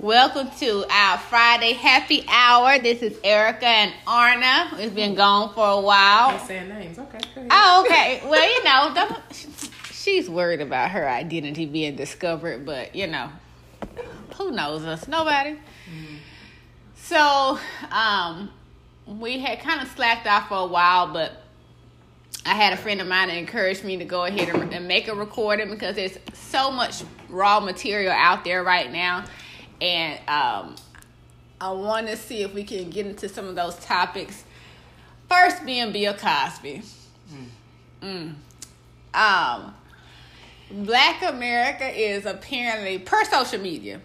Welcome to our Friday happy hour. This is Erica and Arna. We've been gone for a while. I'm saying names. Okay. Oh, okay. Well, you know, don't, she's worried about her identity being discovered, but you know, who knows us? Nobody. So, um, we had kind of slacked off for a while, but I had a friend of mine that encouraged me to go ahead and, and make a recording because there's so much raw material out there right now, and um, I want to see if we can get into some of those topics. First, being Bill Cosby. Mm. Um, Black America is apparently, per social media,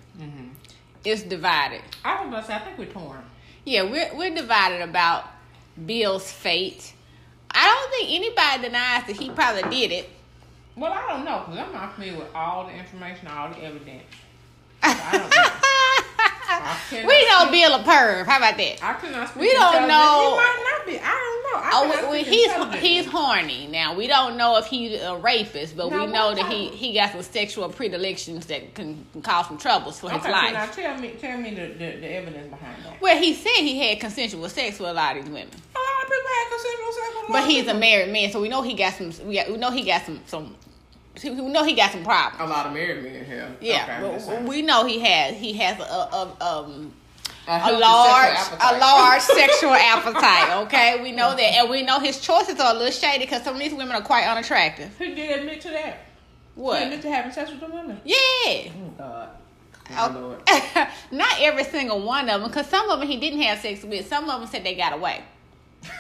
it's divided. I was gonna say I think we're torn. Yeah, we're we're divided about Bill's fate. I don't think anybody denies that he probably did it. Well, I don't know because I'm not familiar with all the information, all the evidence. So don't cannot we know speak- Bill a perv. How about that? I could not speak. We don't know- He might not be. I don't know. I Oh, cannot well, he's he's horny now. We don't know if he's a rapist, but Now, we know that he he got some sexual predilections that can, cause some troubles for his Okay, so life. now tell me, tell me the, the, the evidence behind that. well, he said he had consensual sex with a lot of these women, A lot of people have consensual sex with a lot but he's a married man, so we know he got some. We, got, we know he got some some. We know he got some problems. A lot of married men here. Yeah, Okay, I'm but just saying. we know he has he has a, a, a um A a large sexual a appetite. large sexual appetite. Okay, we know that, and we know his choices are a little shady because some of these women are quite unattractive. He did admit to that. He What? admit to having sex with the women. Yeah. Oh God. Oh. Lord. Not every single one of them, because some of them he didn't have sex with. Some of them said they got away.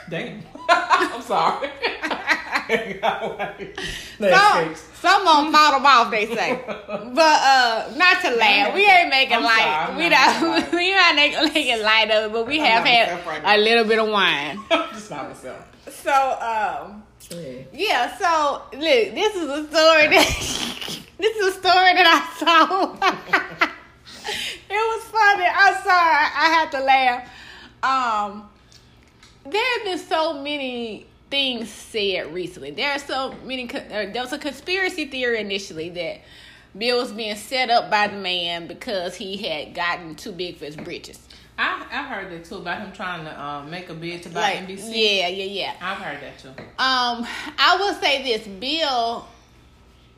Damn. I'm sorry. Some, some of them fought them off, they say. But uh, not to laugh. We ain't making I'm light. sorry, we not don't. making light. We not making making light of it, but we I'm have had right a little bit of wine. Just not myself. So um. Yeah, so look, this is a story that this is a story that I saw. it was funny. I'm sorry, I, I had to laugh. Um, there have been so many things said recently. There are so many. uh, There was a conspiracy theory initially that Bill was being set up by the man because he had gotten too big for his britches. I I heard that too about him trying to um, make a bid to buy Like, NBC. yeah, yeah, yeah. I've heard that too. Um, I will say this: Bill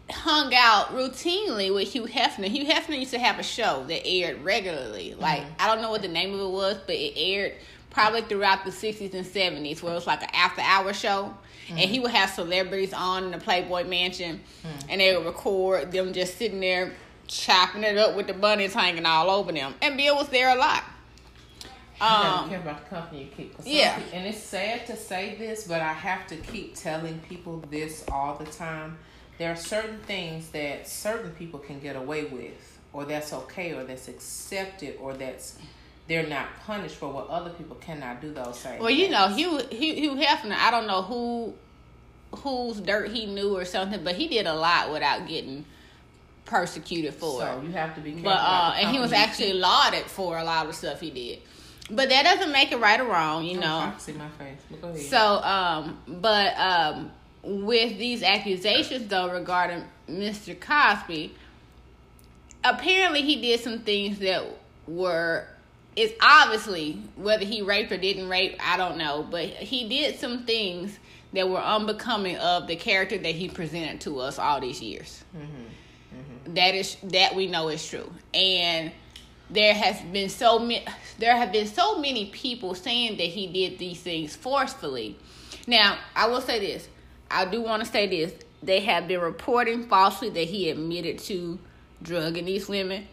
hung out routinely with Hugh Hefner. Hugh Hefner used to have a show that aired regularly. Like I don't know what the name of it was, but it aired probably throughout the sixties and seventies, where it was like an after-hour show. And he would have celebrities on in the Playboy Mansion, and they would record them just sitting there chopping it up with the bunnies hanging all over them. And Bill was there a lot. Um, careful about the company you keep. yeah. pe- and it's sad to say this, but I have to keep telling people this all the time. There are certain things that certain people can get away with, or that's okay, or that's accepted, or that's they're not punished for what other people cannot do those same. Well, you know, Hugh, Hugh Hugh Hefner. I don't know who whose dirt he knew or something, but he did a lot without getting persecuted for So it. you have to be careful. But uh, and he was actually lauded for a lot of stuff he did. But that doesn't make it right or wrong, you know. see my face. But go ahead. So, um, but um, with these accusations though regarding Mr. Cosby, apparently he did some things that were. It's obviously whether he raped or didn't rape, I don't know, but he did some things that were unbecoming of the character that he presented to us all these years. Mm-hmm. Mm-hmm. That is that we know is true, and there has been so many there have been so many people saying that he did these things forcefully. Now i will say this. I do want to say this. They have been reporting falsely that he admitted to drugging these women.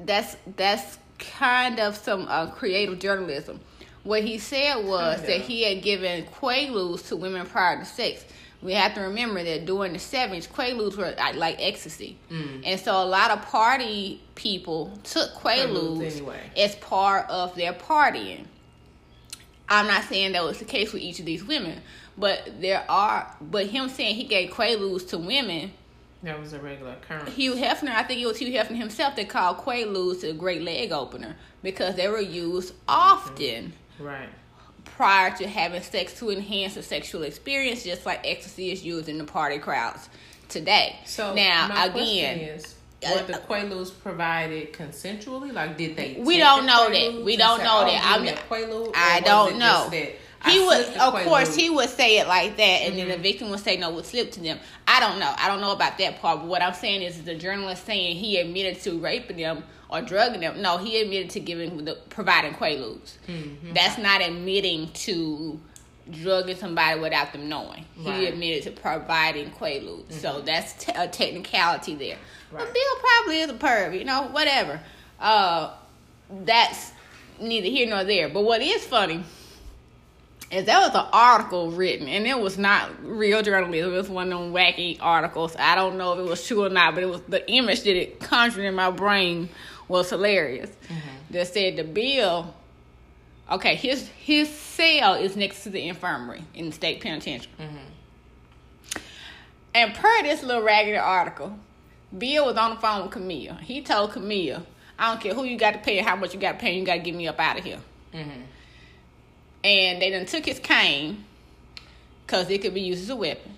That's that's kind of some uh, creative journalism what he said was Kinda. that he had given quaaludes to women prior to sex we have to remember that during the 70s, Quaaludes were uh, like ecstasy. And so a lot of party people took Quaaludes, Quaaludes anyway. as part of their partying. I'm not saying that was the case with each of these women, but there are, but him saying he gave Quaaludes to women, that was a regular occurrence. Hugh Hefner, I think it was Hugh Hefner himself that called Quaaludes a great leg opener because they were used often mm-hmm. right. prior to having sex to enhance the sexual experience, just like ecstasy is used in the party crowds today. So now again, is, uh, Were the Quaaludes provided consensually? Like, did they? We don't know that. We don't know "Oh, that. I'm not- Quaalude," I don't know. just that I he would, of course, he would say it like that, and then Mhm. the victim would say no, would slipped to them. I don't know. I don't know about that part. But what I'm saying is, the journalist saying he admitted to raping them or drugging them. No, he admitted to giving the providing quaaludes. Mhm. That's not admitting to drugging somebody without them knowing. He admitted to providing quaaludes. So that's t- a technicality there. But Bill probably is a perv, you know, whatever. Uh, that's neither here nor there. But what is funny is there was an article written, and it was not real journalism. It was one of them wacky articles. I don't know if it was true or not, but it was the image that it conjured in my brain was hilarious. That said the bill. Okay, his his cell is next to the infirmary in the state penitentiary. And per this little raggedy article, Bill was on the phone with Camille. He told Camille, "I don't care who you got to pay, how much you got to pay. You got to get me up out of here." Mhm. And they done took his cane because it could be used as a weapon.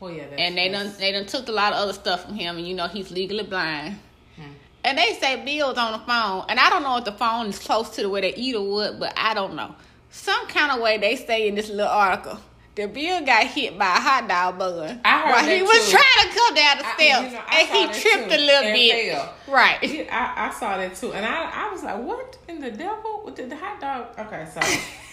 Well, yeah. That's, And they done they done took a lot of other stuff from him, and you know he's legally blind. Hmm. And they say Bill's on the phone, and I don't know if the phone is close to the way they eat or what, but I don't know. Some kind of way they say in this little article that Bill got hit by a hot dog bun I heard while he was too. trying to come down the I- steps, you know, and he tripped too, a little and bit. Right. Yeah, I, I saw that too, and I, I was like, "What in the devil? Did the hot dog?" Okay, so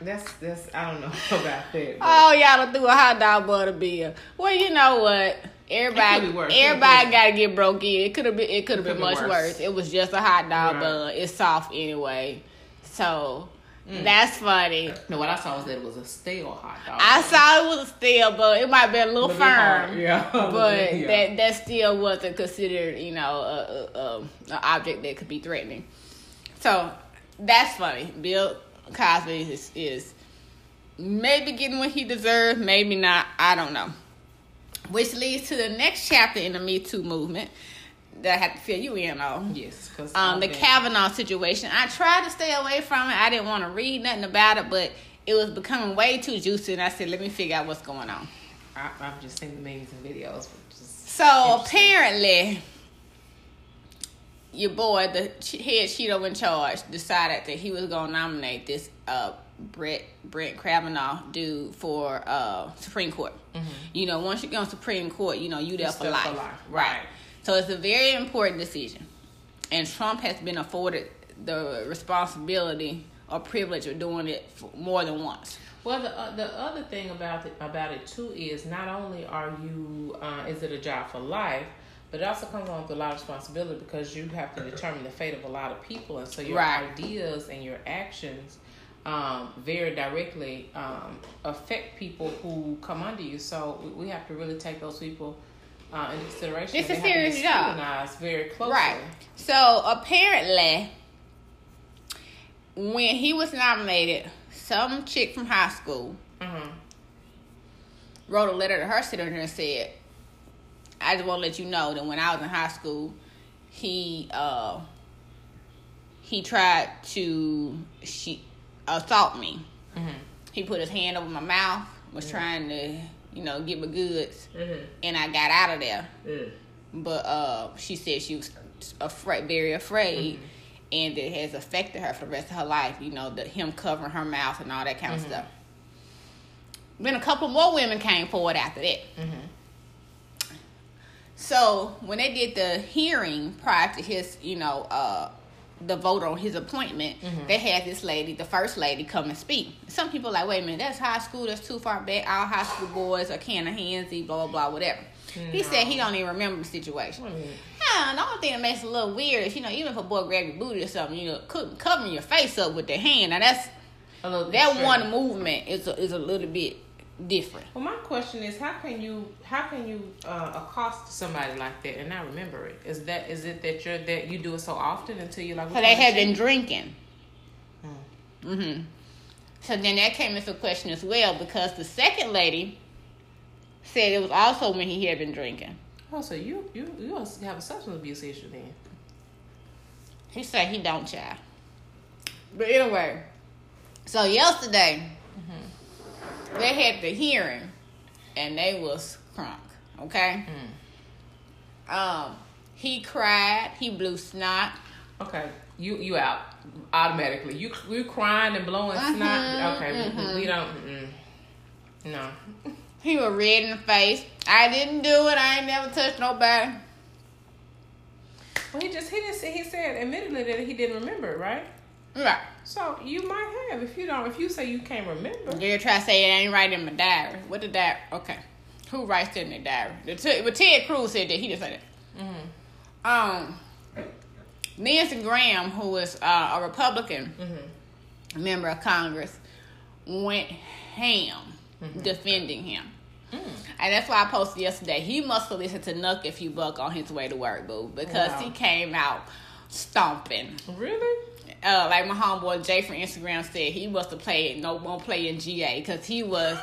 that's that's I don't know about that. but- Oh, y'all threw a hot dog bun to Bill. Well, you know what? Everybody, worse. everybody got to get broke in. It could have been, it could have been much worse. worse. It was just a hot dog Right. bun. It's soft anyway, so Mm. that's funny. no, what I saw was that it was a stale hot dog. I saw it was a steel, but it might be a little Little firm. yeah. But Yeah. that that still wasn't considered, you know, a, a, a, an object that could be threatening. So that's funny. Bill Cosby is, is maybe getting what he deserves, maybe not. I don't know. Which leads to the next chapter in the Me Too movement that I have to fill you in on. yes, because Um, the Kavanaugh situation. I tried to stay away from it. I didn't want to read nothing about it, but it was becoming way too juicy, and I said, let me figure out what's going on. I, I've just seen the memes and videos. So apparently, your boy, the head Cheeto in charge, decided that he was gonna nominate this uh Brett Brett Kavanaugh dude for uh Supreme Court. You know, once you go on Supreme Court, you know you there for life. for life, right. So it's a very important decision, and Trump has been afforded the responsibility or privilege of doing it more than once. Well, the uh, the other thing about it about it too is not only are you uh, is it a job for life, but it also comes along with a lot of responsibility because you have to determine the fate of a lot of people, and so your Right. ideas and your actions um, very directly um, affect people who come under you. So we, we have to really take those people uh, into consideration. It's a they have to be serious job. very closely. Right. So apparently, when he was nominated, some chick from high school hmm wrote a letter to her senator and said, "I just want to let you know that when I was in high school, he uh he tried to she assault me. hmm He put his hand over my mouth, was trying to you know get my goods, hmm and I got out of there." mm but uh, she said she was afraid, very afraid, and it has affected her for the rest of her life. You know, the him covering her mouth and all that kind of stuff. Then a couple more women came forward after that. So when they did the hearing prior to his, you know, uh, the vote on his appointment, they had this lady, the first lady, come and speak. Some people like, wait a minute, that's high school, that's too far back. All high school boys are kind of handsy, blah blah blah, whatever. He said he don't even remember the situation. Yeah, the only thing that makes it a little weird is, you know, even if a boy grab your booty or something, you know, co- covering your face up with their hand. Now that's A little that one movement is a, is a little bit different. Well, my question is, how can you how can you uh, accost somebody like that and not remember it? Is that is it that you're that you do it so often until you're like? So they had been drinking. Hmm. hmm So then that came into question as well because the second lady said it was also when he had been drinking. Oh, so you you you have a substance abuse issue then? He said he don't child. But anyway, so yesterday they had the hearing and they was crunk, okay? Um He cried. He blew snot. Okay, you you out automatically. You you crying and blowing Mhm, snot. Okay, we- mhm. we, don't. Mm, no. He was red in the face. I didn't do it. I ain't never touched nobody. Well, he just he just he said admittedly that he didn't remember, right? Right. So you might have if you don't if you say you can't remember. You're trying to say it ain't right in my diary. What the diary? Okay. Who writes that in their diary? The T- but Ted Cruz said that. He didn't say that. Mm-hmm. Um, Nancy Graham, who was uh, a Republican Mm-hmm. member of Congress, went ham Mm-hmm. defending him. Mm. And that's why I posted yesterday. He must have listened to Knuck If You Buck on his way to work, boo, because Wow. he came out stomping. Really? Uh, like my homeboy Jay from Instagram said, he must have played no won't play in GA because he was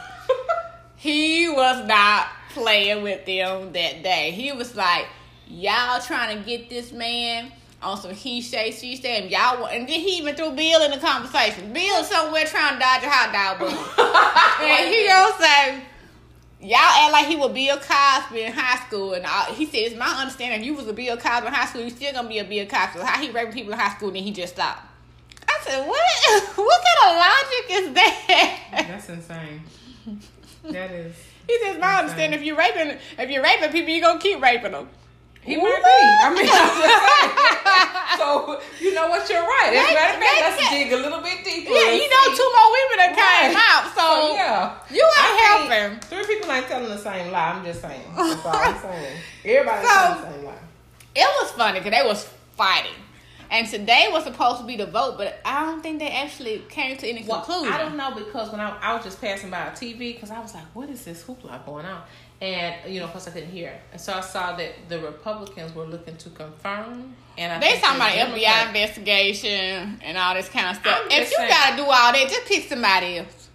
he was not playing with them that day. He was like, y'all trying to get this man on some he say she say, and y'all and then he even threw Bill in the conversation. Bill somewhere trying to dodge a hot dog balloon, and he gonna say. Y'all act like he was Bill Cosby in high school, and all, he said, "It's my understanding. If you was a Bill Cosby in high school, you still gonna be a Bill Cosby. How he raping people in high school, and then he just stopped." I said, "What? what kind of logic is that?" That's insane. That is. He says, "My understanding. If you're raping, if you're raping people, you gonna keep raping them." He might be. I mean, I'm just saying. so you know what? You're right. As a matter of fact, let's dig a little bit deeper. Yeah, you know, two more women that came Right. out, so, So yeah, you ain't I helping. Three people ain't telling the same lie. I'm just saying. That's all I'm saying. Everybody's So- telling the same lie. It was funny because they was fighting, and today was supposed to be the vote, but I don't think they actually came to any Well, conclusion. I don't know because when I, I was just passing by a TV because I was like, what is this hoopla going on? And you know, of course I couldn't hear, and so I saw that the Republicans were looking to confirm, and I They talking about FBI investigation and all this kind of stuff. If you saying- gotta do all that, just pick somebody else.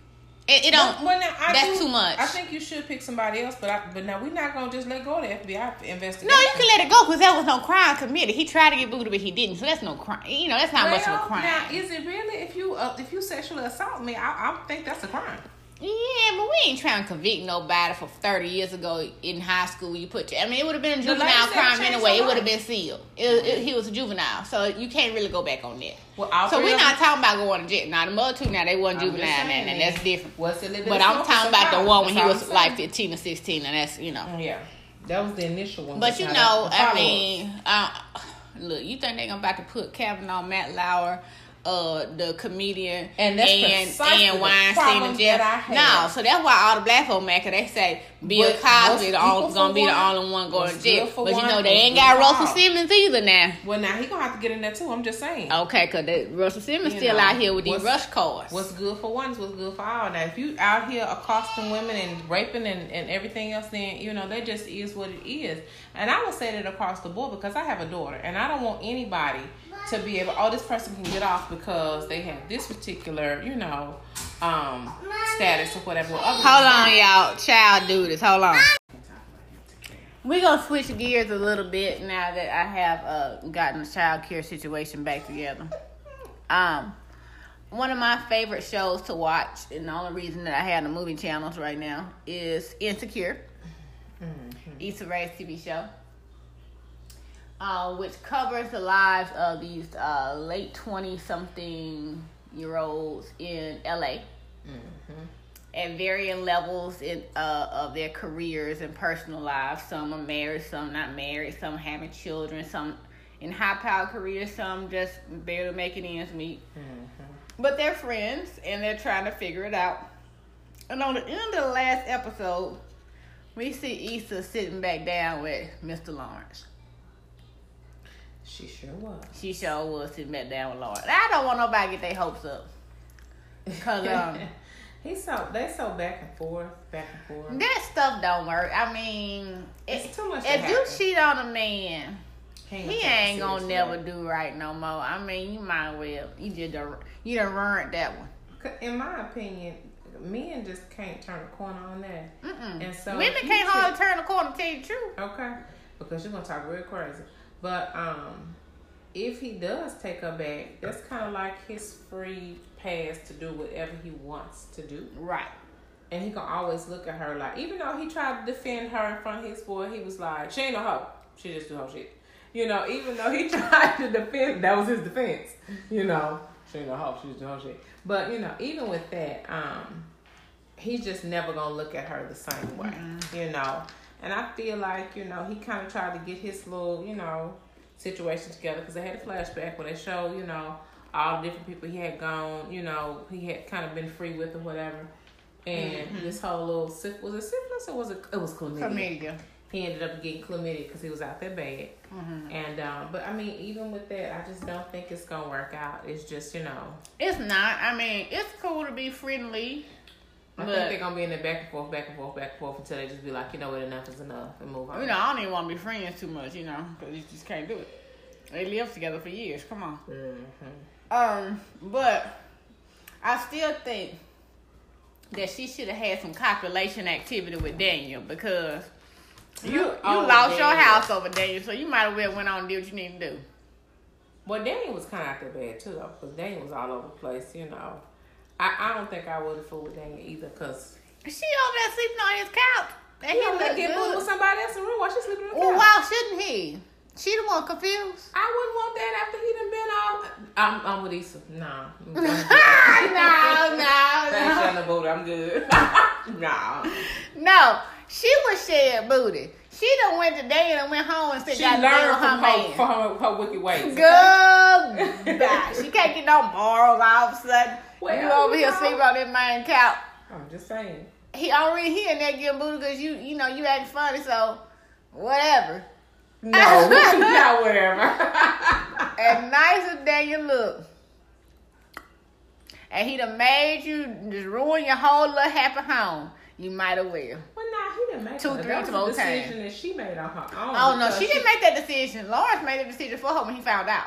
It, it don't. Well, now, I that's do- too much. I think you should pick somebody else, but I, but now we're not gonna just let go of the FBI investigation. no, you can let it go because there was no crime committed. He tried to get booted, but he didn't. So that's no crime. You know, that's not much of a crime. Now, is it really? If you uh, if you sexually assault me, I, I think that's a crime. Yeah, but we ain't trying to convict nobody for 30 years ago in high school. You put, I mean, it would have been a juvenile crime anyway. It would have been sealed. It, it, he was a juvenile, so you can't really go back on that. Well, So we're not talking about going to jail. Now the other two, now they wasn't juvenile, saying, and, that's different. What's But I'm talking about the one when he was like 15 or 16, and that's you know. Yeah, that was the initial one. But you know, I mean, uh, look, you think they're gonna about to put Kavanaugh, Matt Lauer, uh, the comedian, And that's and, and Weinstein in problem jail? that I. No, so that's why all the black folk mad 'cause they say Bill Cosby the only, gonna be the only one going to jail. But you know they ain't got Russell. Simmons either now. well, now he gonna have to get in there too. I'm just saying. Okay, cause Russell Simmons You still know, out here with these rush cars. What's good for one is what's good for all. Now, if you out here accosting women and raping and, and everything else, then you know that just is what it is. And I would say that across the board because I have a daughter, and I don't want anybody to be able. Oh, this person can get off because they have this particular, you know, um, status or whatever. Other Hold on, y'all. Child do this. Hold on. We're gonna switch gears a little bit now that I have uh, gotten the child care situation back together. Um, one of my favorite shows to watch, and the only reason that I have the movie channels right now is Insecure. Issa Rae's TV show, uh, which covers the lives of these uh, late twenty something year olds in LA at varying levels in uh, of their careers and personal lives. Some are married, some not married, some having children, some in high power careers, some just barely making ends meet. But they're friends and they're trying to figure it out. And on the end of the last episode, we see Issa sitting back down with Mr. Lawrence. She sure was. She sure was sitting back down with Lawrence. I don't want nobody to get their hopes up. Cause um He's so they so back and forth, back and forth. That stuff don't work. I mean, It's it- too much to If you cheat on a man, He he ain't gonna never do right no more. I mean, you might well. You just done, you done ruined that one. In my opinion, men just can't turn a corner on that. Mm-mm. And so Women can't hardly turn the corner. to Tell you the truth. Okay, because you're gonna talk real crazy. But um, if he does take her back, that's kind of like his free pass to do whatever he wants to do, Right. and he can always look at her like, even though he tried to defend her in front of his boy, he was like, "She ain't no hoe. She just do her shit." You know, even though he tried to defend, that was his defense. You know, she ain't no hoe, she's no shit. But you know, even with that, um, he's just never gonna look at her the same way. Mm-hmm. You know, and I feel like you know he kind of tried to get his little you know situation together because they had a flashback where they show you know all the different people he had gone. You know, he had kind of been free with or whatever. And mm-hmm. this whole little was it syphilis or was it it was chlamydia? Chlamydia he ended up getting chlamydia because he was out there bad. Mm-hmm. And um, but I mean, even with that, I just don't think it's gonna work out. It's just you know, it's not. I mean, it's cool to be friendly. I think they're gonna be in the back and forth, back and forth, back and forth until they just be like, you know what, enough is enough, and move on. You know, I don't even want to be friends too much, you know, because you just can't do it. They lived together for years. Come on. Mm-hmm. Um, but I still think that she should have had some copulation activity with Daniel because you you oh, lost Daniel. your house over Daniel, so you might have well went on and did what you need to do. Well, Daniel was kind of out there bad too, though, because Daniel was all over the place. You know, I, I don't think I would have fooled Daniel either, cause she over there sleeping on his couch. And he over there getting with somebody else in the room while she sleeping on the couch. Well, why shouldn't he? She the one confused. I wouldn't want that after he done been all. I'm, I'm with Issa. Nah. no, no, no. the boat. I'm good. nah. No, she was shared booty. She done went to day and went home and said, she learned from her, man. From her, her wicked ways. Good. She can't get no morals all of a sudden. Well, you over here sleeping on that man couch. I'm just saying. He already here in there getting booty because you, you know, you acting funny, so whatever. No, not whatever. as nice as Daniel look. And he done made you just ruin your whole little happy home. You might have well. Well, he didn't make two, three, that was a decision that she made on her own. Oh no, she, she didn't make that decision. Lawrence made the decision for her when he found out.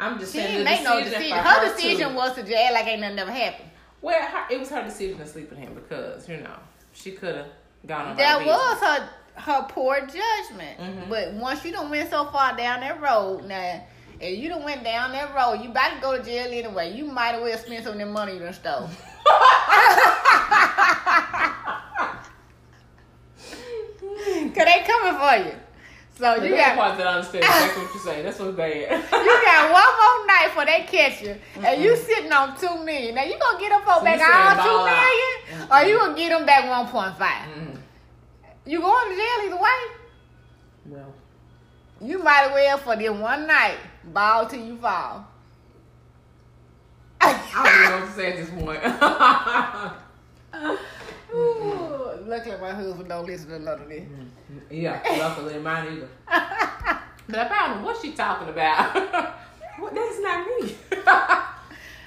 I'm just she saying. She didn't make no decision. Her, her, decision too. was to act like ain't nothing ever happened. Well, her, it was her decision to sleep with him because you know she could have gone on. That was her her poor judgment. Mm-hmm. But once you don't went so far down that road, now if you don't went down that road, you about to go to jail anyway. You might as well spend some of that money you done stole. Cause they coming for you. So you got part that I understand exactly what you're saying. That's what's bad. you got one more night for they catch you, mm-hmm. and you sitting on two million. Now you gonna get them for so back all two million, mm-hmm. or you gonna get them back one point five? Mm-hmm. You going to jail either way. No. you might as well for this one night ball till you fall. I don't even know what to say at this point. Luckily my husband don't listen to none of this. Yeah, luckily mine either. but I found what she talking about. well, that's not me.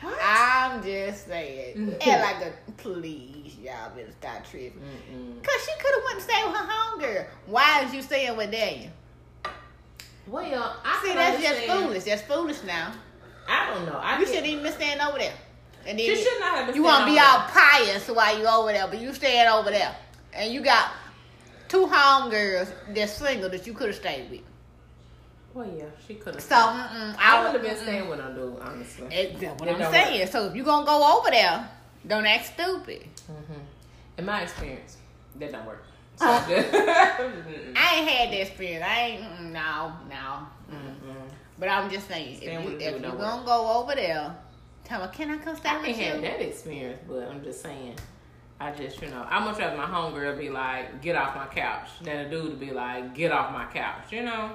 what? I'm just saying. Mm-hmm. And like a please, y'all better stop tripping. Mm-mm. Cause she could have went and stayed with her homegirl. Why is you staying with Daniel? Well, I see that's just foolish. That's foolish now. I don't know. I you shouldn't even be staying over there. And then you should not have. You want to be all pious while you over there, but you staying over there, and you got two homegirls that's single that you could have stayed with. Well, yeah, she could have. So I, I would have been staying with her, dude. Honestly, it, that's what it I'm saying. Work. So if you gonna go over there, don't act stupid. Mm-hmm. In my experience, that don't work. So I ain't had that experience. I ain't no no. Mm-hmm. But I'm just saying, if you if you gonna go over there Tell her, can I come stay I with you? I had that experience, but I'm just saying. I just, you know, I'm much rather my homegirl be like, get off my couch, than a dude to be like, get off my couch, you know?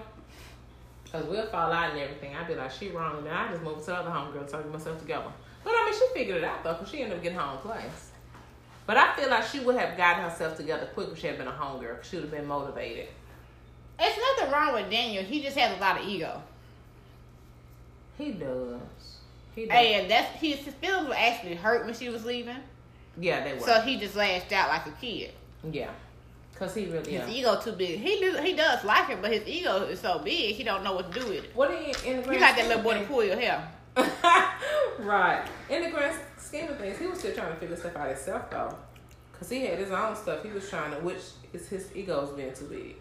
Because we'll fall out and everything. I'd be like, she wrong. And then I just move to the other homegirl to get myself together. But I mean, she figured it out though, because she ended up getting home place. But I feel like she would have gotten herself together quick if she had been a homegirl. She would have been motivated. It's nothing wrong with Daniel. He just has a lot of ego. He does. Hey, and that's his, his feelings were actually hurt when she was leaving. Yeah, they were. So he just lashed out like a kid. Yeah. Cause he really his yeah. ego too big. He do, he does like her, but his ego is so big he don't know what to do with it. What in, in the grand you got that little boy to pull your hair. right. In the grand scheme of things, he was still trying to figure stuff out himself though, cause he had his own stuff. He was trying to, which is his ego's being too big.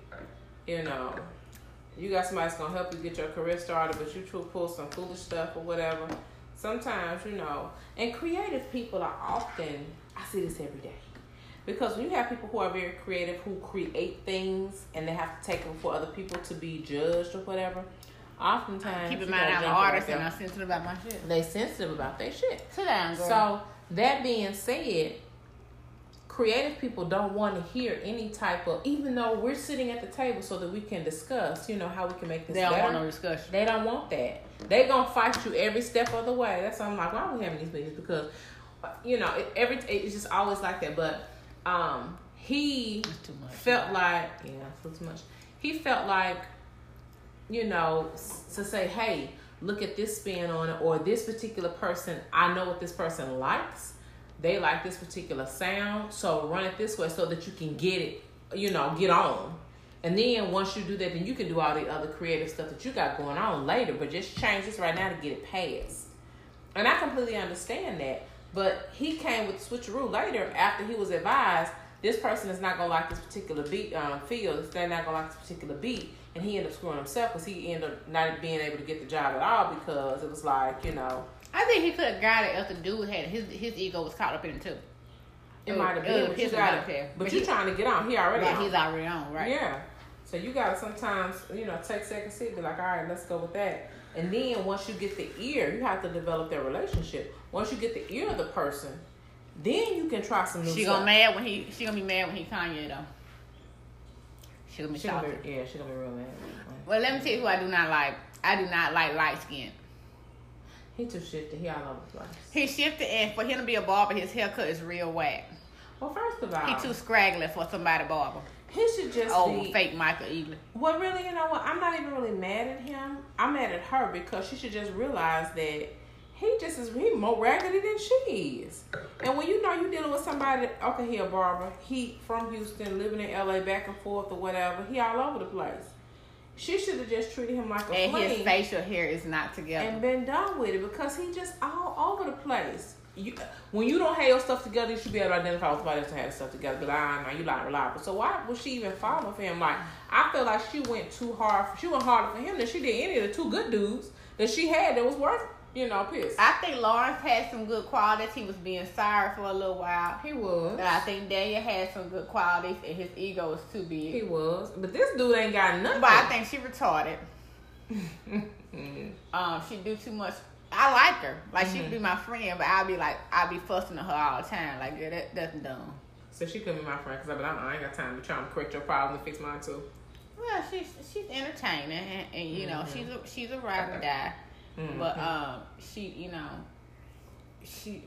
You know, you got somebody that's gonna help you get your career started, but you try pull some foolish stuff or whatever sometimes, you know, and creative people are often, I see this every day. Because when you have people who are very creative, who create things, and they have to take them for other people to be judged or whatever, oftentimes Keep in mind, I'm an artist and. I'm sensitive about my shit. they sensitive about their shit. Sit down, girl. So that being said, creative people don't want to hear any type of even though we're sitting at the table so that we can discuss, you know, how we can make this they don't better. want no discussion. They don't want that. They gonna fight you every step of the way. That's why I'm like, why are we having these meetings? Because, you know, it, every it's just always like that. But um, he felt like yeah, too much. He felt like, you know, to say, hey, look at this spin on it, or this particular person. I know what this person likes. They like this particular sound, so run it this way so that you can get it. You know, get on. And then once you do that, then you can do all the other creative stuff that you got going on later. But just change this right now to get it passed. And I completely understand that. But he came with switcheroo later after he was advised this person is not gonna like this particular beat um, field. They're not gonna like this particular beat, and he ended up screwing himself because he ended up not being able to get the job at all because it was like you know I think he could have got it if the dude had his his ego was caught up in it too. it might have oh, been. But you got there. But But you he- trying to get on. He already Right, on. he's already on, right? Yeah. So you gotta sometimes, you know, take second seat, be like, all right, let's go with that. And then once you get the ear, you have to develop that relationship. Once you get the ear of the person, then you can try some new She stuff. gonna mad when he she gonna be mad when he Kanye though. She gonna be She gonna be, yeah, she gonna be real mad. Well, let me tell you who I do not like. I do not like light skin. He too shifty. He all over the place. He shifted, and for him to be a barber, his haircut is real whack. Well, first of all, He too scraggly for somebody barber. He should just Oh, be. fake Michael Ealy. Well, really, you know what? I'm not even really mad at him. I'm mad at her because she should just realize that he just is he more raggedy than she is. And when you know you're dealing with somebody, okay, he a barber, he from Houston, living in LA, back and forth or whatever, he all over the place. She should have just treated him like a And his facial hair is not together. and been done with it because he just all over the place. You, when you don't have your stuff together, you should be able to identify with somebody else that has stuff together. But I know you not reliable. So why was she even falling for him? Like I feel like she went too hard. For, she went harder for him than she did any of the two good dudes that she had that was worth you know pissed. I think Lawrence had some good qualities. He was being sorry for a little while. He was. And I think Daniel had some good qualities, and his ego was too big. He was. But this dude ain't got nothing. But I think she retarded. Um, she do too much. I like her. Like Mm-hmm. she could be my friend, but I'd be like, I'd be fussing at her all the time. Like, yeah, that that's dumb. so she couldn't be my friend because I, I ain't got time to try to correct your problem and fix mine too. Well, she's she's entertaining, and, and you know, she's a she's a ride or die. Mhm. But um, she, you know, she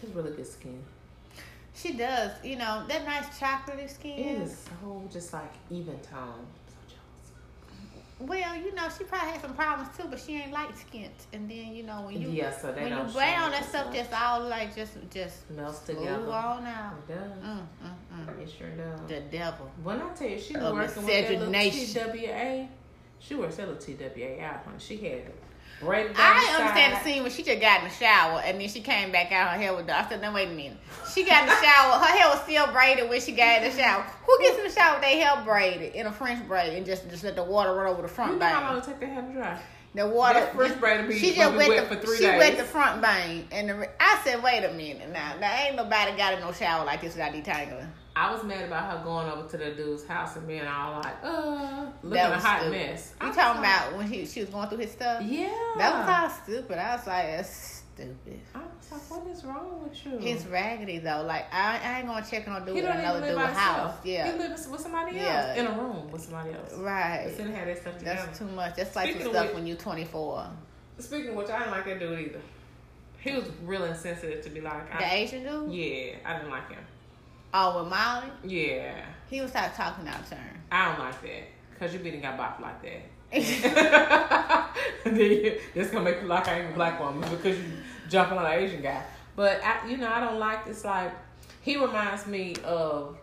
She's really good skin. she does, you know, that nice chocolatey skin. It is so just like even tone. Well, you know, she probably had some problems too, but she ain't light skinned. And then, you know, when you Yeah, so when you brown, that stuff just all like just just melts together. on out. It does. Mm, mm, mm. It sure does. The devil. When I tell you, she was working with that little. TWA. She works that little TWA out, honey. She had down I understand the scene when she just got in the shower and then she came back out. Her hair was done. I said, "No, wait a minute." She got in the shower. Her hair was still braided when she got in the shower. Who gets in the shower with their hair braided in a French braid and just just let the water run over the You front know how long it take that hair to dry? The water. That French braid be- she just wet, wet the for three she wet the front bang and the, I said, "Wait a minute now. Now ain't nobody got in no shower like this without detangling." I was mad about her going over to the dude's house and being all like, uh, looking That a hot stupid. mess. You talking like, about when he she was going through his stuff? Yeah. That was all stupid. I was like, that's stupid. I was like, what is wrong with you? He's raggedy though. Like I, I ain't gonna check on dude in another dude's house. himself. Yeah, He lives with somebody Yeah. else in a room with somebody else. right. Instead of have that stuff together. That's too much. That's like Speaking the stuff which- when you're 24. Speaking of which, I didn't like that dude either. He was real insensitive to be like, The I, Asian dude? yeah, I didn't like him. Oh, with Molly? Yeah, He was start talking out of turn. I don't like that because you beating got bopped like that. that's gonna make you like I ain't a black woman because you jumping on an Asian guy. But I, you know, I don't like. It's like he reminds me of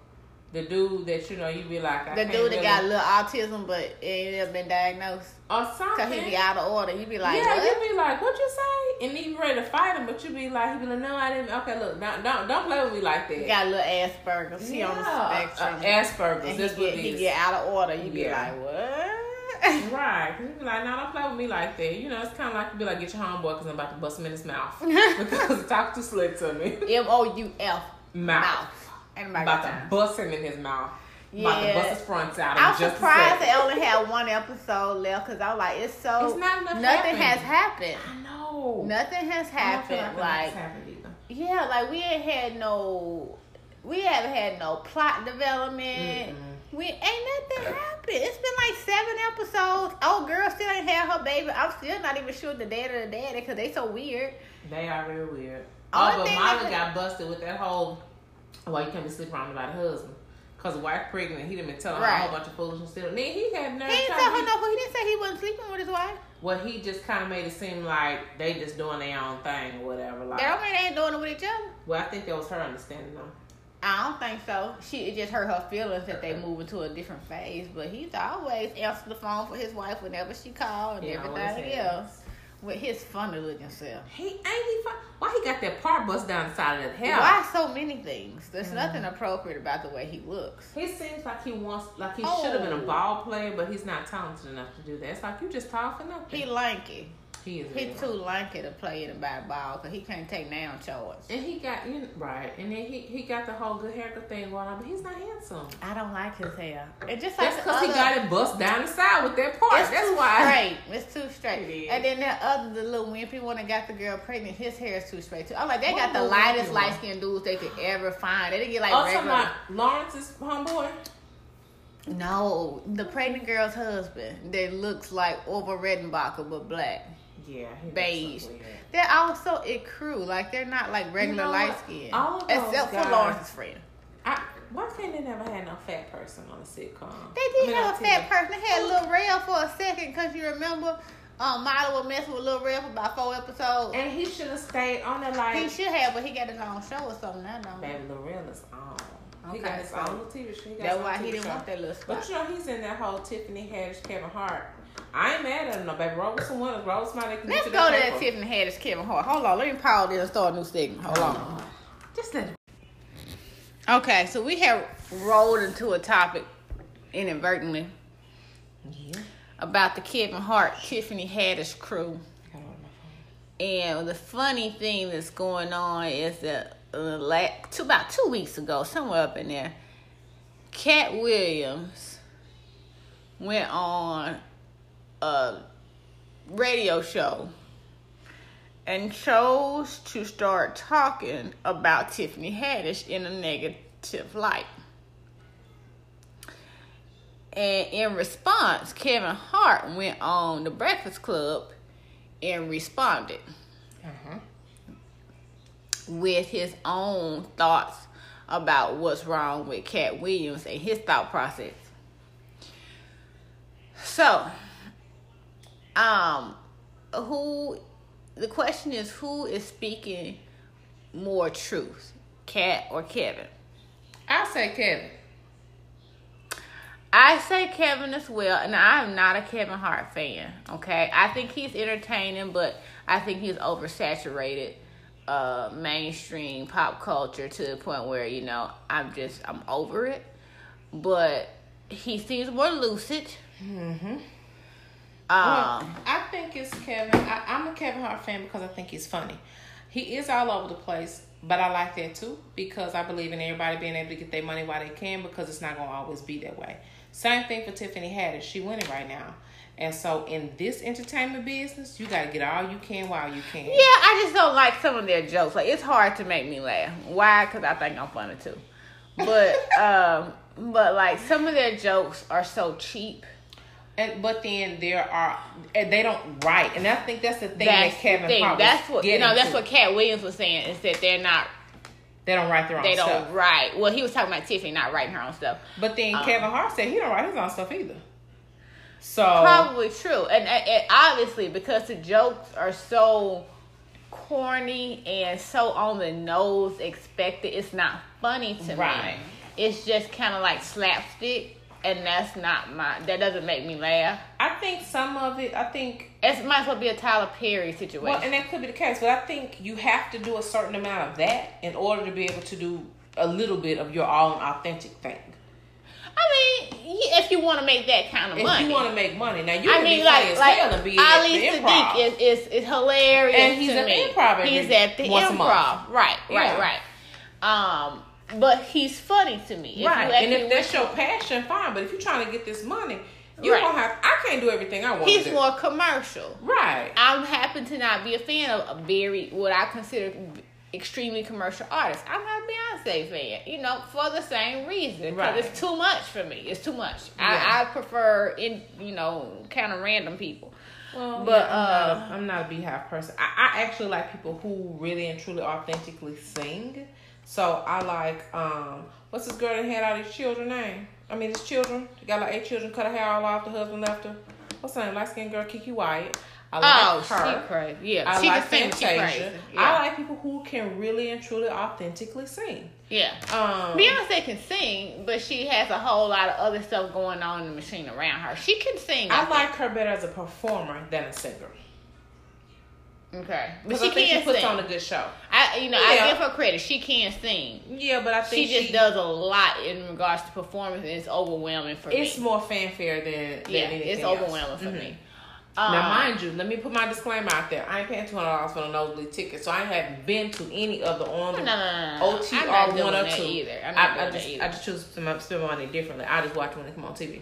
the dude that you know you be like I The dude that really- got a little autism, but it ain't never been diagnosed. or something. Cause he be out of order. You be like, yeah, what? you be like, what you say? And you ready to fight him, but you be like, he be like, no, I didn't. Okay, look, don't don't, don't play with me like that. He got a little Asperger's. He on the Yeah, spectrum. uh, Asperger's. and he That's what get, he get out of order. You be Yeah. like, what? Right, cause you be like, no, don't play with me like that. You know, it's kind of like you be like, get your homeboy, cause I'm about to bust him in his mouth because he talk too slick to me. M O U F. Mouth. Mouth. Ain't about to time. bust him in his mouth. About to Yeah. bust his fronts out. I'm surprised they only had one episode left because I was like, it's so It's not enough nothing happening. has happened. I know. Nothing has I don't feel happened. nothing Like, happened either. yeah, like we ain't had no, we haven't had no plot development. Mm-mm. We ain't nothing happened. It's been like seven episodes. Oh, girl still ain't had her baby. I'm still not even sure the dad or the daddy because they so weird. They are real weird. Oh, but Mama got busted with that whole. Well, you can't be sleeping around about a husband. Cause the wife pregnant, he done been telling her a Right. whole bunch of foolishness. Still, then he had nerve. He didn't tell her be- no. He didn't say he wasn't sleeping with his wife. Well, he just kind of made it seem like they just doing their own thing or whatever. Like, That don't mean they ain't doing it with each other. well, I think that was her understanding though. I don't think so. She it just hurt her feelings that they move into a different phase. But he's always answered the phone for his wife whenever she called and He always everything else. With his funny looking self. He ain't he. Fun? Why he got that part bust down the side of that head? Why so many things? There's Mm-hmm. nothing appropriate about the way he looks. He seems like he wants, like he Oh. should have been a ball player, but he's not talented enough to do that. It's like you just talk for nothing. He lanky. He is. He too lanky to play in anybody ball because he can't take down chores. And he got you know, right, and then he he got the whole good haircut thing going on, but he's not handsome. I don't like his hair. It's just like That's because he got it bust down the side with that part. It's That's too why. straight. It's too straight. It. And then that other the little wimpy one that got the girl pregnant, his hair is too straight too. I'm like, they What got the lightest light skinned dudes they could ever find. They didn't get like oh, regular. about Lawrence's homeboy. No, the pregnant girl's husband that looks like Orville Redenbacher but black. Yeah, Beige. They're also a crew. Like they're not like regular know light skin. All of Except guys- for Lawrence's friend. I, why can't they never had no fat person on a sitcom? They did I mean, have a fat TV. person. They had Lil Rel for a second because you remember um, Miley was messing with Lil Rel for about four episodes. And he should have stayed on the like. He should have, but he got his own show or something now, don't he? Baby, the real is on. He got his so own little TV show. He got That's why own he TV didn't show. want that little spot. But you know, he's in that whole Tiffany Haddish, Kevin Hart. I ain't mad at him, no, baby. Roll with some winners. Roll with somebody that can Let's get you go to that. Tiffany Haddish Kevin Hart. Hold on, let me pause this and start a new segment. Hold on. Just let it. Okay, so we have rolled into a topic inadvertently Yeah. about the Kevin Hart Tiffany Haddish crew. I got it on my phone. And the funny thing that's going on is that uh, like two, about two weeks ago, somewhere up in there, Katt Williams went on radio show and chose to start talking about Tiffany Haddish in a negative light. And in response, Kevin Hart went on the Breakfast Club and responded Uh-huh. with his own thoughts about what's wrong with Katt Williams and his thought process. So, um, who the question is who is speaking more truth, Katt or Kevin? I'll say Kevin. I say Kevin as well, and I'm not a Kevin Hart fan. Okay, I think he's entertaining, but I think he's oversaturated uh mainstream pop culture to the point where you know I'm just I'm over it. But he seems more lucid. Mm-hmm. Um, I'm a Kevin Hart fan because I think he's funny. He is all over the place, but I like that too because I believe in everybody being able to get their money while they can because it's not going to always be that way. Same thing for Tiffany Haddish. She winning right now. And so in this entertainment business, you got to get all you can while you can. yeah, I just don't like some of their jokes. Like it's hard to make me laugh. Why? Because I think I'm funny too. But um, but like some of their jokes are so cheap. And but then there are and they don't write, and I think that's the thing That's that Kevin thing. Hart That's what you know. That's to. what Katt Williams was saying is that they're not. they don't write their own stuff. They don't stuff. write. Well, he was talking about Tiffany not writing her own stuff. But then Um, Kevin Hart said he don't write his own stuff either. So Probably true, and, and, and obviously because the jokes are so corny and so on the nose, expected, it's not funny to Right. me. It's just kind of like slapstick, and that's not my. That doesn't make me laugh. I think some of it. I think It might as well be a Tyler Perry situation. well, and that could be the case. But I think you have to do a certain amount of that in order to be able to do a little bit of your own authentic thing. I mean, if you want to make that kind of If money, you want to make money, now you I mean, be like, like hell be Ali. Siddiq is, is is hilarious, And he's to at the me. improv He's at the once a month. improv, right, right, Yeah. right. Um, but he's funny to me. If right. And if that's your passion, fine. But if you're trying to get this money, you Right. don't have. I can't do everything I want he's more commercial. right. I happen to not be a fan of a very what I consider extremely commercial artists. I'm not a Beyonce fan, you know, for the same reason. Because Right. it's too much for me. It's too much. Yeah. I, I prefer in you know kind of random people. Well, But, yeah, I'm, uh, not, I'm not a Beyhive person. I, I actually like people who really and truly authentically sing. So I like um, what's this girl that had all these children name? I mean, his children. She got like eight children. Cut her hair all off. The husband left her. What's her name? Light skinned girl, Keke Wyatt. I oh, like her. she crazy. Yeah, I she like can sing. Fantasia. I like people who can really and truly authentically sing. yeah. Um, Beyonce can sing, but she has a whole lot of other stuff going on in the machine around her. She can sing. I think. like her better as a performer than a singer. Okay, but she can she puts sing. on a good show. I, you know, Yeah. I give her credit. She can sing. Yeah, but I think She just does a lot in regards to performance, and it's overwhelming for It's me. It's more fanfare than, than yeah, it's else. overwhelming for Mhm. me. now, Um, mind you, let me put my disclaimer out there. I ain't paying two hundred dollars for a nosebleed ticket, so I haven't been to any of the on No, the no, no, no. OT or one or two. either. I'm not I, I just that either. I just choose to spend my- money differently. I just watch when it come on TV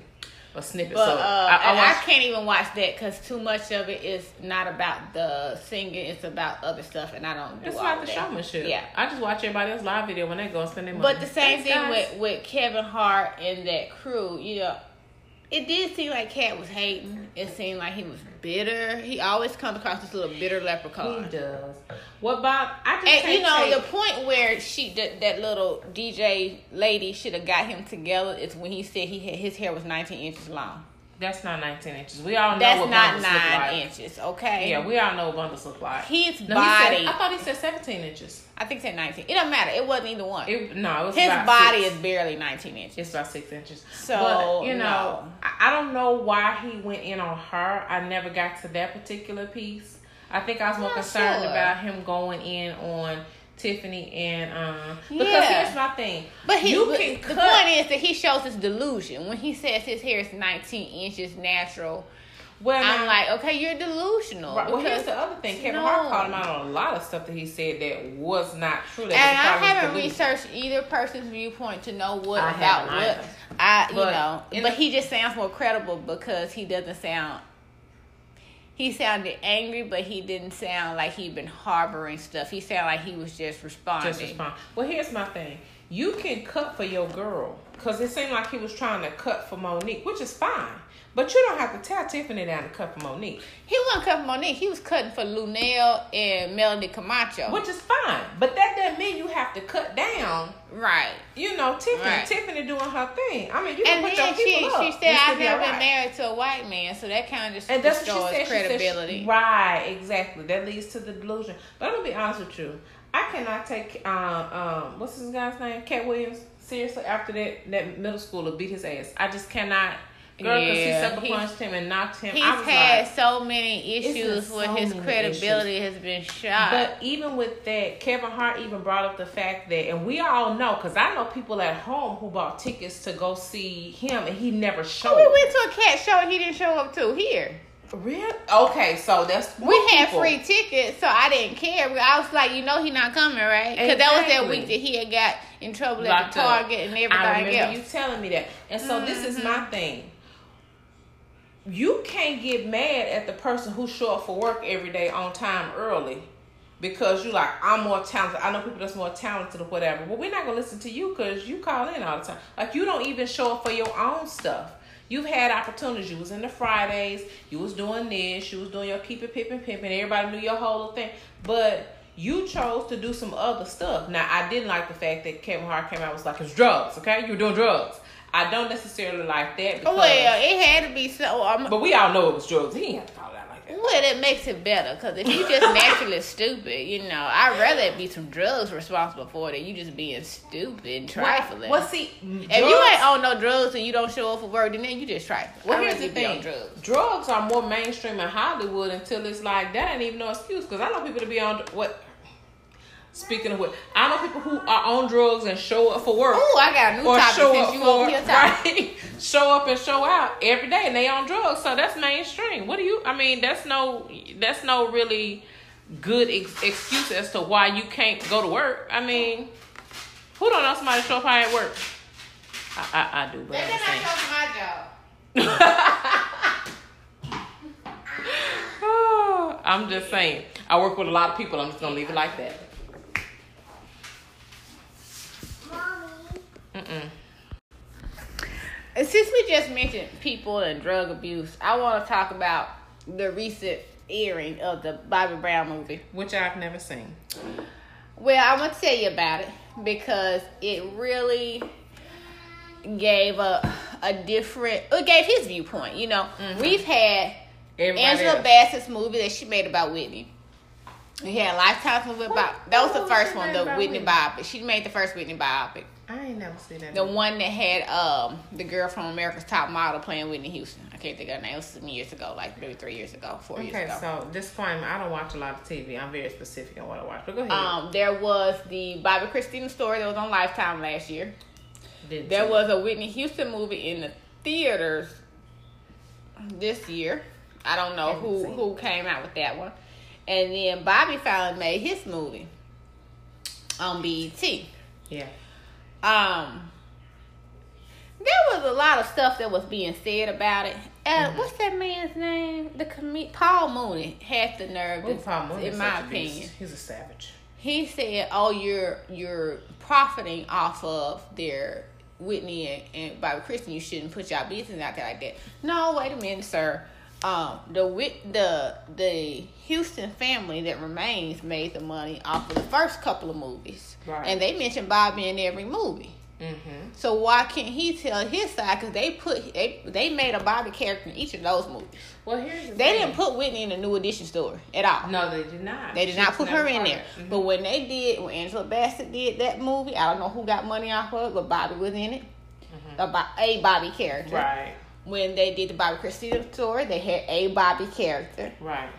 or snippets. But so uh, I, I and I, can't even watch that because too much of it is not about the singing; it's about other stuff, and I don't do it's about the that. showmanship. Yeah. I just watch everybody else live video when they go and spend their money. But the same Thanks, thing guys. with with Kevin Hart and that crew, you know, it did seem like Katt was hating. It seemed like he was bitter. He always comes across this little bitter leprechaun. he does. What Bob? I just And can't you know take- the point where she that, that little DJ lady should have got him together is when he said he had, his hair was 19 inches long. That's not 19 inches. We all know That's what not bundles look nine like. inches, okay? Yeah, we all know what bundles look like. his No, he body. said- I thought he said 17 inches. I think he said 19. It doesn't matter. It wasn't either one. It, no, it was his body six. is barely 19 inches. It's about six inches. So, but, you know, no. I, I don't know why he went in on her. I never got to that particular piece. I think I was more Not concerned sure. about him going in on Tiffany and um because Yeah. here's my thing. But he, you but can the cut. point is that he shows his delusion when he says his hair is 19 inches natural. well, I'm now- like, okay, you're delusional. Right, well, here's the other thing. Kevin No. Hart called him out on a lot of stuff that he said that was not true. That and I haven't researched either person's viewpoint to know what I about what. I, you But know. But the- he just sounds more credible because he doesn't sound. He sounded angry, but he didn't sound like he'd been harboring stuff. He sounded like he was just responding. Just respond. Well, here's my thing. You can cut for your girl because it seemed like he was trying to cut for Monique, which is fine. But you don't have to tell Tiffany down to cut for Monique, He wasn't cutting Monique. He was cutting for Luenell and Melody Camacho. which is fine. But that doesn't mean you have to cut down. right. You know, Tiffany, Right. Tiffany doing her thing. I mean, you can And put your then she, people up. she said, I've never been alright. married to a white man, so that kind of just And that's what destroys said. She credibility. right, exactly. That leads to the delusion. But I'm gonna be honest with you. I cannot take um um what's his guy's name? Katt Williams seriously after that that middle schooler beat his ass. I just cannot. Girl, because he Yeah, sucker he's- punched him and knocked him. He's I had like, so many issues where so his credibility has been shot. But even with that, Kevin Hart even brought up the fact that, and we all know, because I know people at home who bought tickets to go see him, and he never showed. we went to a Katt show and he didn't show up to here. Really? Okay, so that's We had people. free tickets, so I didn't care. I was like, you know, he not coming, right? Because that was that week that he had got in trouble at Locked the up. Target and I everything remember else. you telling me that. And so this is Mm-hmm. my thing. You can't get mad at the person who show up for work every day on time early because you're like I'm more talented. I know people that's more talented or whatever. But we're not gonna listen to you because you call in all the time. Like you don't even show up for your own stuff. You've had opportunities. You was in the Fridays. You was doing this. You was doing your keep it pippin' pimpin'. Everybody knew your whole thing. But you chose to do some other stuff. Now I didn't like the fact that Kevin Hart came out and was like it's drugs. Okay, you were doing drugs. I don't necessarily like that. Because, well, it had to be so. Um, but we all know it was drugs. He didn't have to call it out like that. Well, it makes it better because if you just naturally stupid, you know, I'd rather it be some drugs responsible for it than you just being stupid and trifling. Well, see, if you ain't on no drugs and you don't show up for work, then you just trifling. Well, I'd here's the you be on thing. drugs. Drugs are more mainstream in Hollywood until it's like that ain't even no excuse. Because I know people to be on what. Speaking of what, I know people who are on drugs and show up for work. Oh, I got a new or topic show since up you for over here talking. right, show up and show out every day, and they on drugs. So that's mainstream. What do you? I mean, that's no, that's no really good ex- excuse as to why you can't go to work. I mean, Who don't know somebody show up hard at work? I, I, I do, but Maybe I'm not just saying. go to my job. Oh, I'm just saying. I work with a lot of people. I'm just gonna leave it like that. Mm-mm. And since we just mentioned people and drug abuse, I want to talk about the recent airing of the Bobby Brown movie. Which I've never seen. Well, I'm gonna tell you about it because it really gave a a different. It gave his viewpoint. You know, mm-hmm. we've had Everybody Angela else. Bassett's movie that she made about Whitney. We had Lifetime movie about that was the first one, the Whitney Whitney? biopic. She made the first Whitney biopic. I ain't never seen that. The one that had um the girl from America's Top Model playing Whitney Houston. I can't think of her name. It was some years ago, like maybe three years ago, four years ago. Okay, so disclaimer: I don't watch a lot of TV. I'm very specific on what I watch. But go ahead. Um, there was the Bobbi Kristina story that was on Lifetime last year. Didn't There see was a Whitney Houston movie in the theaters this year. I don't know who who came out with that one. And then Bobby finally made his movie on BET. Yeah. Um, there was a lot of stuff that was being said about it. Uh, Mm-hmm. What's that man's name? The com- Paul Mooney had the nerve, to- Paul Mooney in my beast. opinion. he's a savage. He said, "Oh, you're you're profiting off of their Whitney and, and Bobbi Kristina. You shouldn't put your business out there like that." No, wait a minute, sir. Um, the Whit the the Houston family that remains made the money off of the first couple of movies, Right. and they mentioned Bobby in every movie. Mm-hmm. So why can't he tell his side? Because they put they they made a Bobby character in each of those movies. Well, here's the They thing. didn't put Whitney in the New Edition story at all. No, they did not. They did She not put her in there. Mhm. But when they did, when Angela Bassett did that movie, I don't know who got money off of it, but Bobby was in it. A, Bo- a Bobby character. Mm-hmm. Right. When they did the Bobbi Kristina tour, they had a Bobby character. Right.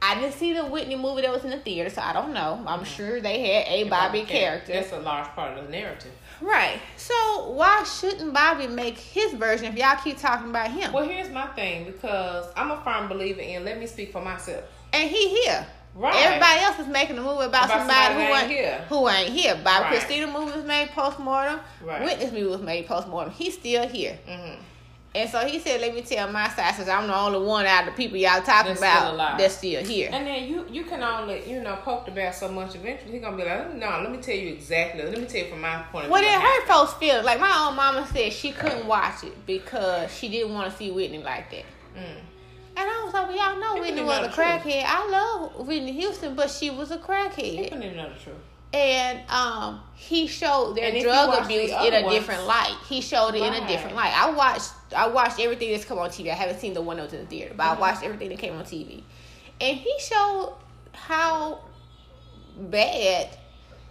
I didn't see the Whitney movie that was in the theater, so I don't know. I'm sure they had a Bobby character. That's a large part of the narrative. Right. So why shouldn't Bobby make his version if y'all keep talking about him? Well, here's my thing because I'm a firm believer in. Let me speak for myself. And he here. Right. Everybody else is making a movie about, About somebody, somebody who ain't here. Who ain't here. Bobby Right. Christina movie was made postmortem. Right. Whitney's movie was made post mortem. He's still here. Mm-hmm. And so he said, let me tell my side, since I'm the only one out of the people y'all talking That's still about alive. that's still here. And then you you can only you know poke the bear so much. Eventually, he's gonna be like, no, let me tell you exactly. Let me tell you from my point of Well, view. it what hurt folks' feelings. Like my own mama said, she couldn't watch it because she didn't want to see Whitney like that. Mm. And I was like, well, y'all know Whitney was a crackhead. I love Whitney Houston, but she was a crackhead. People know the truth. and um he showed their And if you drug abuse the in a ones- different light. He showed it in a different light. I watched I watched everything that's come on TV. I haven't seen the one that was in the theater, but Mm-hmm. I watched everything that came on TV. And he showed how bad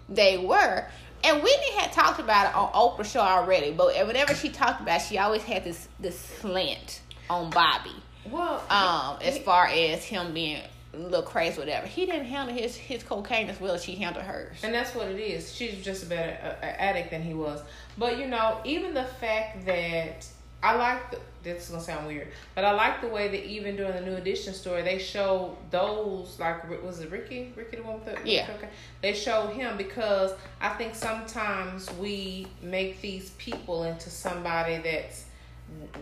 they were. And Whitney had talked about it on Oprah show already, but whenever she talked about it, she always had this this slant on Bobby. Well, Um, as far as him being a little crazy, whatever. He didn't handle his his cocaine as well as she handled hers. And that's what it is. She's just a better addict than he was. But you know, even the fact that I like the, this is gonna sound weird, but I like the way that even during the New Edition story, they showed those like was it Ricky? Ricky the one with the Yeah. cocaine? They showed him because I think sometimes we make these people into somebody that's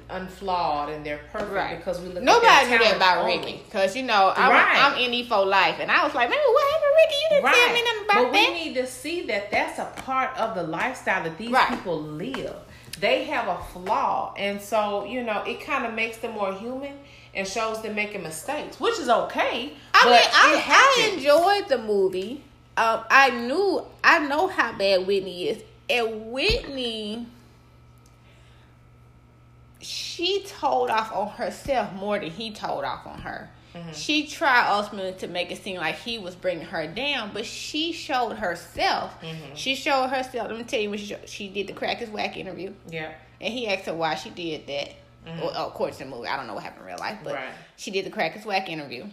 unflawed and they're perfect Right. because we look. Nobody at knew that about talent Ricky because you know I'm Right. I'm in E for life, and I was like, man, what happened, Ricky? You didn't tell me nothing about but that. we need to see that that's a part of the lifestyle that these Right. people live. They have a flaw, and so you know it kind of makes them more human and shows them making mistakes, which is okay. I but mean, I, I enjoyed the movie. Um, I knew, I know how bad Whitney is, and Whitney, she told off on herself more than he told off on her. Mm-hmm. She tried ultimately to make it seem like he was bringing her down, but she showed herself. Mm-hmm. She showed herself. Let me tell you what she showed. She did the crack his whack interview. Yeah, And he asked her why she did that. Mhm. Well, of course, in the movie. I don't know what happened in real life, but Right. she did the Crack is Whack interview.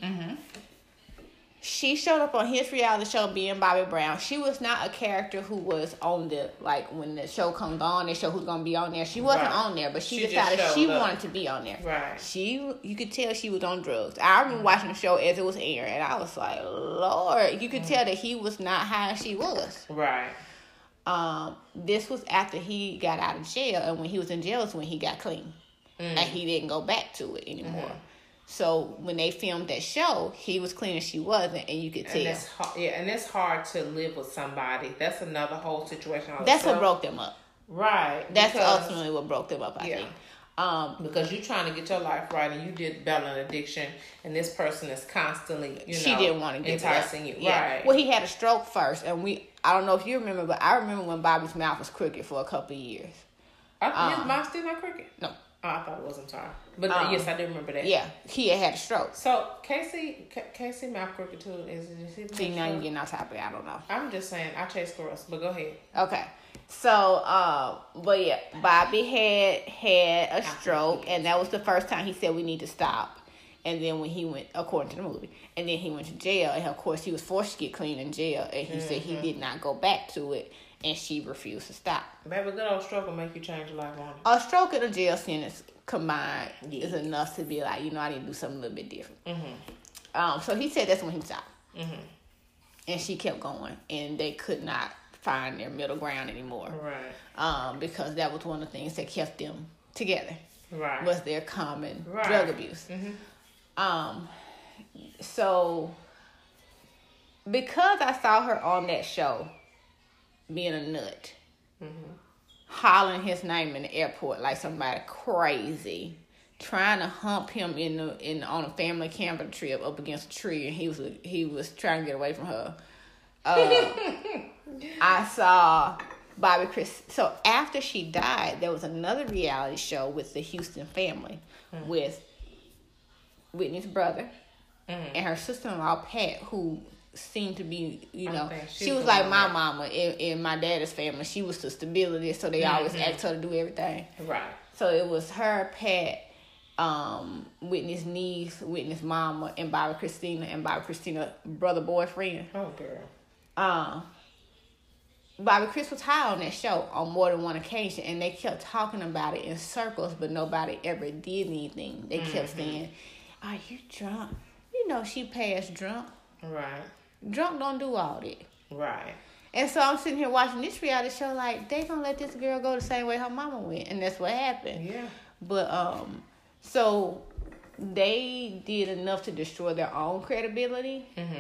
Mm-hmm. She showed up on his reality show being Bobby Brown. She was not a character who was on the like when the show comes on, they show who's gonna be on there. She wasn't Right. on there, but she, She decided she up. wanted to be on there. Right. She, you could tell she was on drugs. I remember watching the show as it was airing, and I was like, Lord, you could tell that he was not how she was. right. Um, this was after he got out of jail, and when he was in jail is when he got clean, and he didn't go back to it anymore. So when they filmed that show, he was clean and she wasn't, and you could tell. And hard, yeah, and it's hard to live with somebody. That's another whole situation. on That's what broke them up. Right. That's because- ultimately what broke them up. I Yeah. think. Um, because you're trying to get your life right and you did battle an addiction and this person is constantly you know she didn't want to enticing you Yeah. right Well, he had a stroke first, and we. I don't know if you remember, but I remember when Bobby's mouth was crooked for a couple of years. I, um, his mouth still not crooked No. Oh, I thought it was I'm sorry but Um, yes I do remember that Yeah, he had had a stroke. so Casey Ca- Casey mouth crooked too is, is he See, now you're getting off topic. I don't know. I'm just saying I chase squirrels but go ahead Okay. So, um, but yeah, Bobby had had a stroke, and that was the first time he said we need to stop. And then when he went, according to the movie, and then he went to jail, and of course he was forced to get clean in jail, and he said he did not go back to it, and she refused to stop. baby good old stroke will make you change your life on A stroke and a jail sentence combined Yeah. is enough to be like, you know, I need to do something a little bit different. Mhm. Um, so he said that's when he stopped, Mhm. and she kept going, and they could not find their middle ground anymore. right um, because that was one of the things that kept them together right was their common Right. drug abuse. Mhm. Um, so because I saw her on that show being a nut, hollering his name in the airport like somebody crazy, trying to hump him in the in on a family camping trip up against a tree, and he was he was trying to get away from her. Uh, I saw Bobbi Kris. So after she died, there was another reality show with the Houston family with Whitney's brother and her sister in law Pat, who seemed to be, you know, she was like my that- mama in, in my dad's family. She was the stability, so they always asked her to do everything. right So it was her, Pat, um, Whitney's niece, Whitney's mama, and Bobbi Kristina, and Bobbi Kristina brother boyfriend. oh girl Um, Bobbi Kris was high on that show on more than one occasion, and they kept talking about it in circles, but nobody ever did anything. They kept saying, "Are you drunk? You know she passed drunk. right Drunk don't do all that." right And so I'm sitting here watching this reality show, like they gonna let this girl go the same way her mama went, and that's what happened. yeah But um, so they did enough to destroy their own credibility mm-hmm.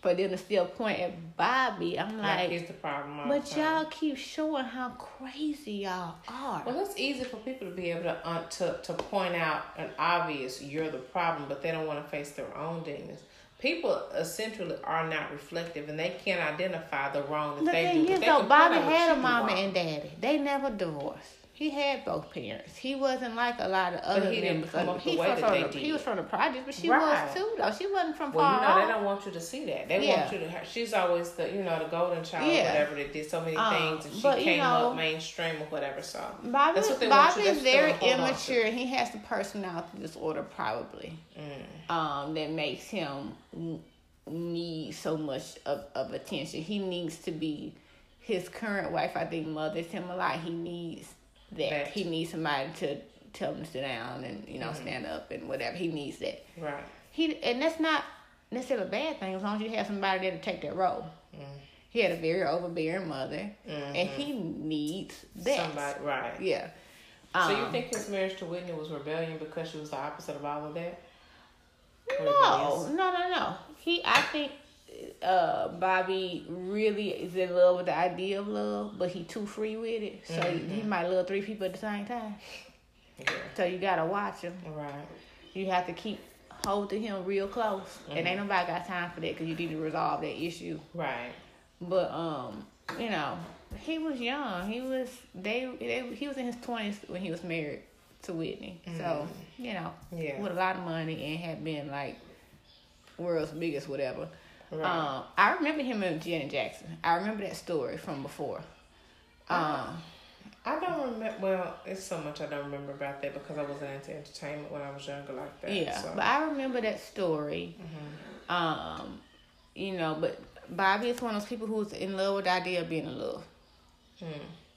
for them to still point at Bobby. I'm like like, the problem but time. y'all keep showing how crazy y'all are. Well, it's easy for people to be able to uh, to to point out an obvious you're the problem, but they don't want to face their own demons. People uh, essentially are not reflective, and they can't identify the wrong that the they thing do. is, though, Bobby had a mama and daddy. They never divorced. He had both parents. He wasn't like a lot of other he didn't come of- up the he way from that they the, did. He was from the project, but she Right. was too, though. She wasn't from Well, far you know, they don't want you to see that. They Yeah. want you to. Have, she's always the you know the golden child, Yeah. or whatever. That did so many Um, things, and she but, came know, up mainstream or whatever. So Bobby, that's what they want Bobby you is to very still hold on immature, he has the personality disorder probably Mm. um, that makes him need so much of, of attention. He needs to be his current wife. I think mothers him a lot. He needs that. That. He needs somebody to tell him to sit down and you know Mm-hmm. stand up and whatever. He needs that. Right. He and that's not necessarily a bad thing as long as you have somebody there to take that role. Mm. He had a very overbearing mother, and Mhm. he needs that. Somebody. Right. Yeah. So you Um, think his marriage to Whitney was rebellion because she was the opposite of all of that? No, no, no, no. He, I think, uh, Bobby really is in love with the idea of love, but he too free with it. So he might love three people at the same time. Yeah. So you gotta watch him. Right. You have to keep hold to him real close, and ain't nobody got time for that because you need to resolve that issue. Right. But um, you know, he was young. He was they, they he was in his twenties when he was married to Whitney. So you know, Yeah. with a lot of money and had been like world's biggest whatever. Right. Um, I remember him and Janet Jackson. I remember that story from before. Um, I don't remember. Well, it's so much I don't remember about that because I wasn't into entertainment when I was younger like that. yeah, So. but I remember that story. Um, you know, but Bobby is one of those people who's in love with the idea of being in love. Hmm.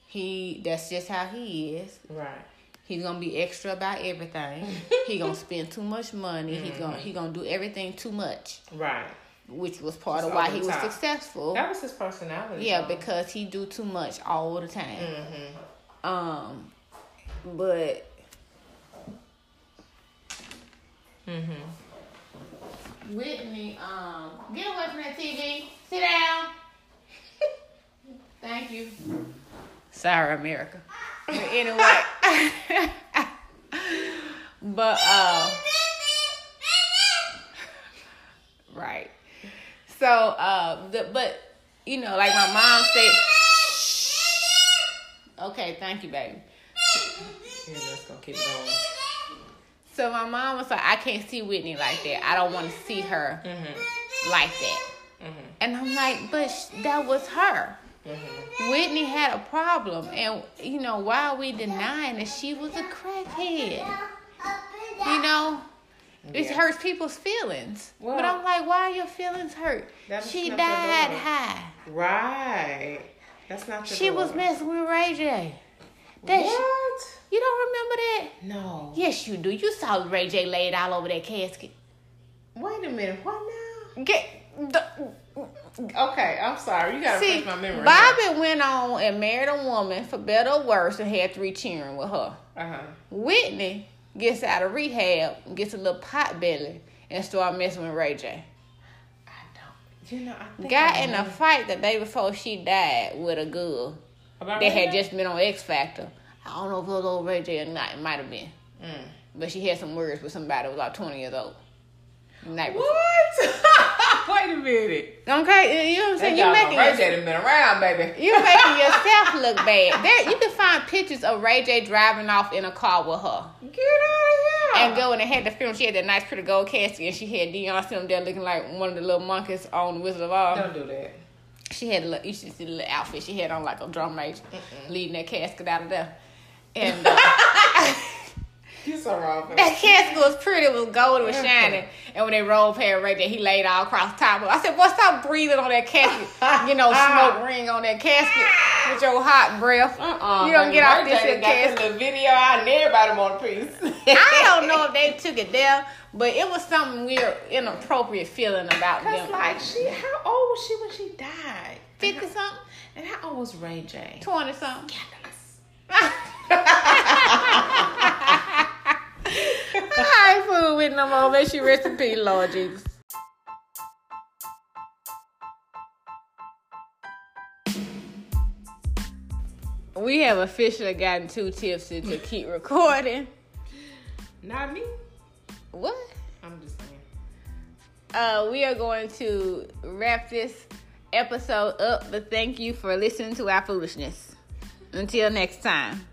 He that's just how he is. Right. He's gonna be extra about everything. he gonna spend too much money. He Mm-hmm. gonna he gonna do everything too much. Right. Which was part Just of why he was successful. That was his personality. yeah, though. because he do too much all the time. Mhm. Um, but Mhm. Whitney, um, get away from that TV. Sit down. Thank you. Sorry, America. But anyway, but uh, right. So uh, the but you know, like my mom said. Okay, thank you, baby. Yeah, that's gonna keep going. So my mom was like, I can't see Whitney like that. I don't want to see her Mhm. like that. Mhm. And I'm like, but sh- that was her. Mhm. Whitney had a problem, and you know, why are we denying that she was a crackhead? You know, it hurts people's feelings. but I'm like, why are your feelings hurt? She died high. Right. That's not She was messing with Ray J. That What? you don't remember that? No. Yes, you do. You saw Ray J laid all over that casket. Wait a minute. What now? Get the, Okay, I'm sorry. You gotta See, refresh my memory. Bobby went on and married a woman for better or worse and had three children with her. Uh huh. Whitney gets out of rehab, gets a little pot belly, and start messing with Ray J. I don't. You know, I think Got I in a fight the day before she died with a girl about that Ray had J? just been on X Factor. I don't know if it was old Ray J or not. It might have been. Mm. But she had some words with somebody who was like 20 years old. Night before. What? Wait a minute. Okay, you know what I'm saying? That You making Ray J done been around, baby. You making yourself look bad. There, you can find pictures of Ray J driving off in a car with her. Get out of here. And go and had the film. She had that nice, pretty gold casket, and she had Deion sitting there looking like one of the little monkeys on the Wizard of Oz. Don't do that. She had a little, you should see the little outfit she had on, like a drum major, leading that casket out of there. And uh, You so wrong. that casket was pretty, it was gold, it was shining. And when they rolled past Ray J, he laid all across the top of it. I said, boy, stop breathing on that casket. You know, ah. smoke ring on that casket with your hot breath. Uh-uh, you don't get off this J here done got casket. little video out and everybody want a piece. I don't know if they took it there, but it was something weird, inappropriate feeling about Cause them. like she, how old was she when she died? 50 something, And how old was Ray J? 20 something. I ain't fool with no more. May she rest in peace, Lord Jesus. We have officially gotten two tipsy to keep recording. Not me. What? I'm just saying. uh, we are going to wrap this episode up, but thank you for listening to our foolishness. Until next time.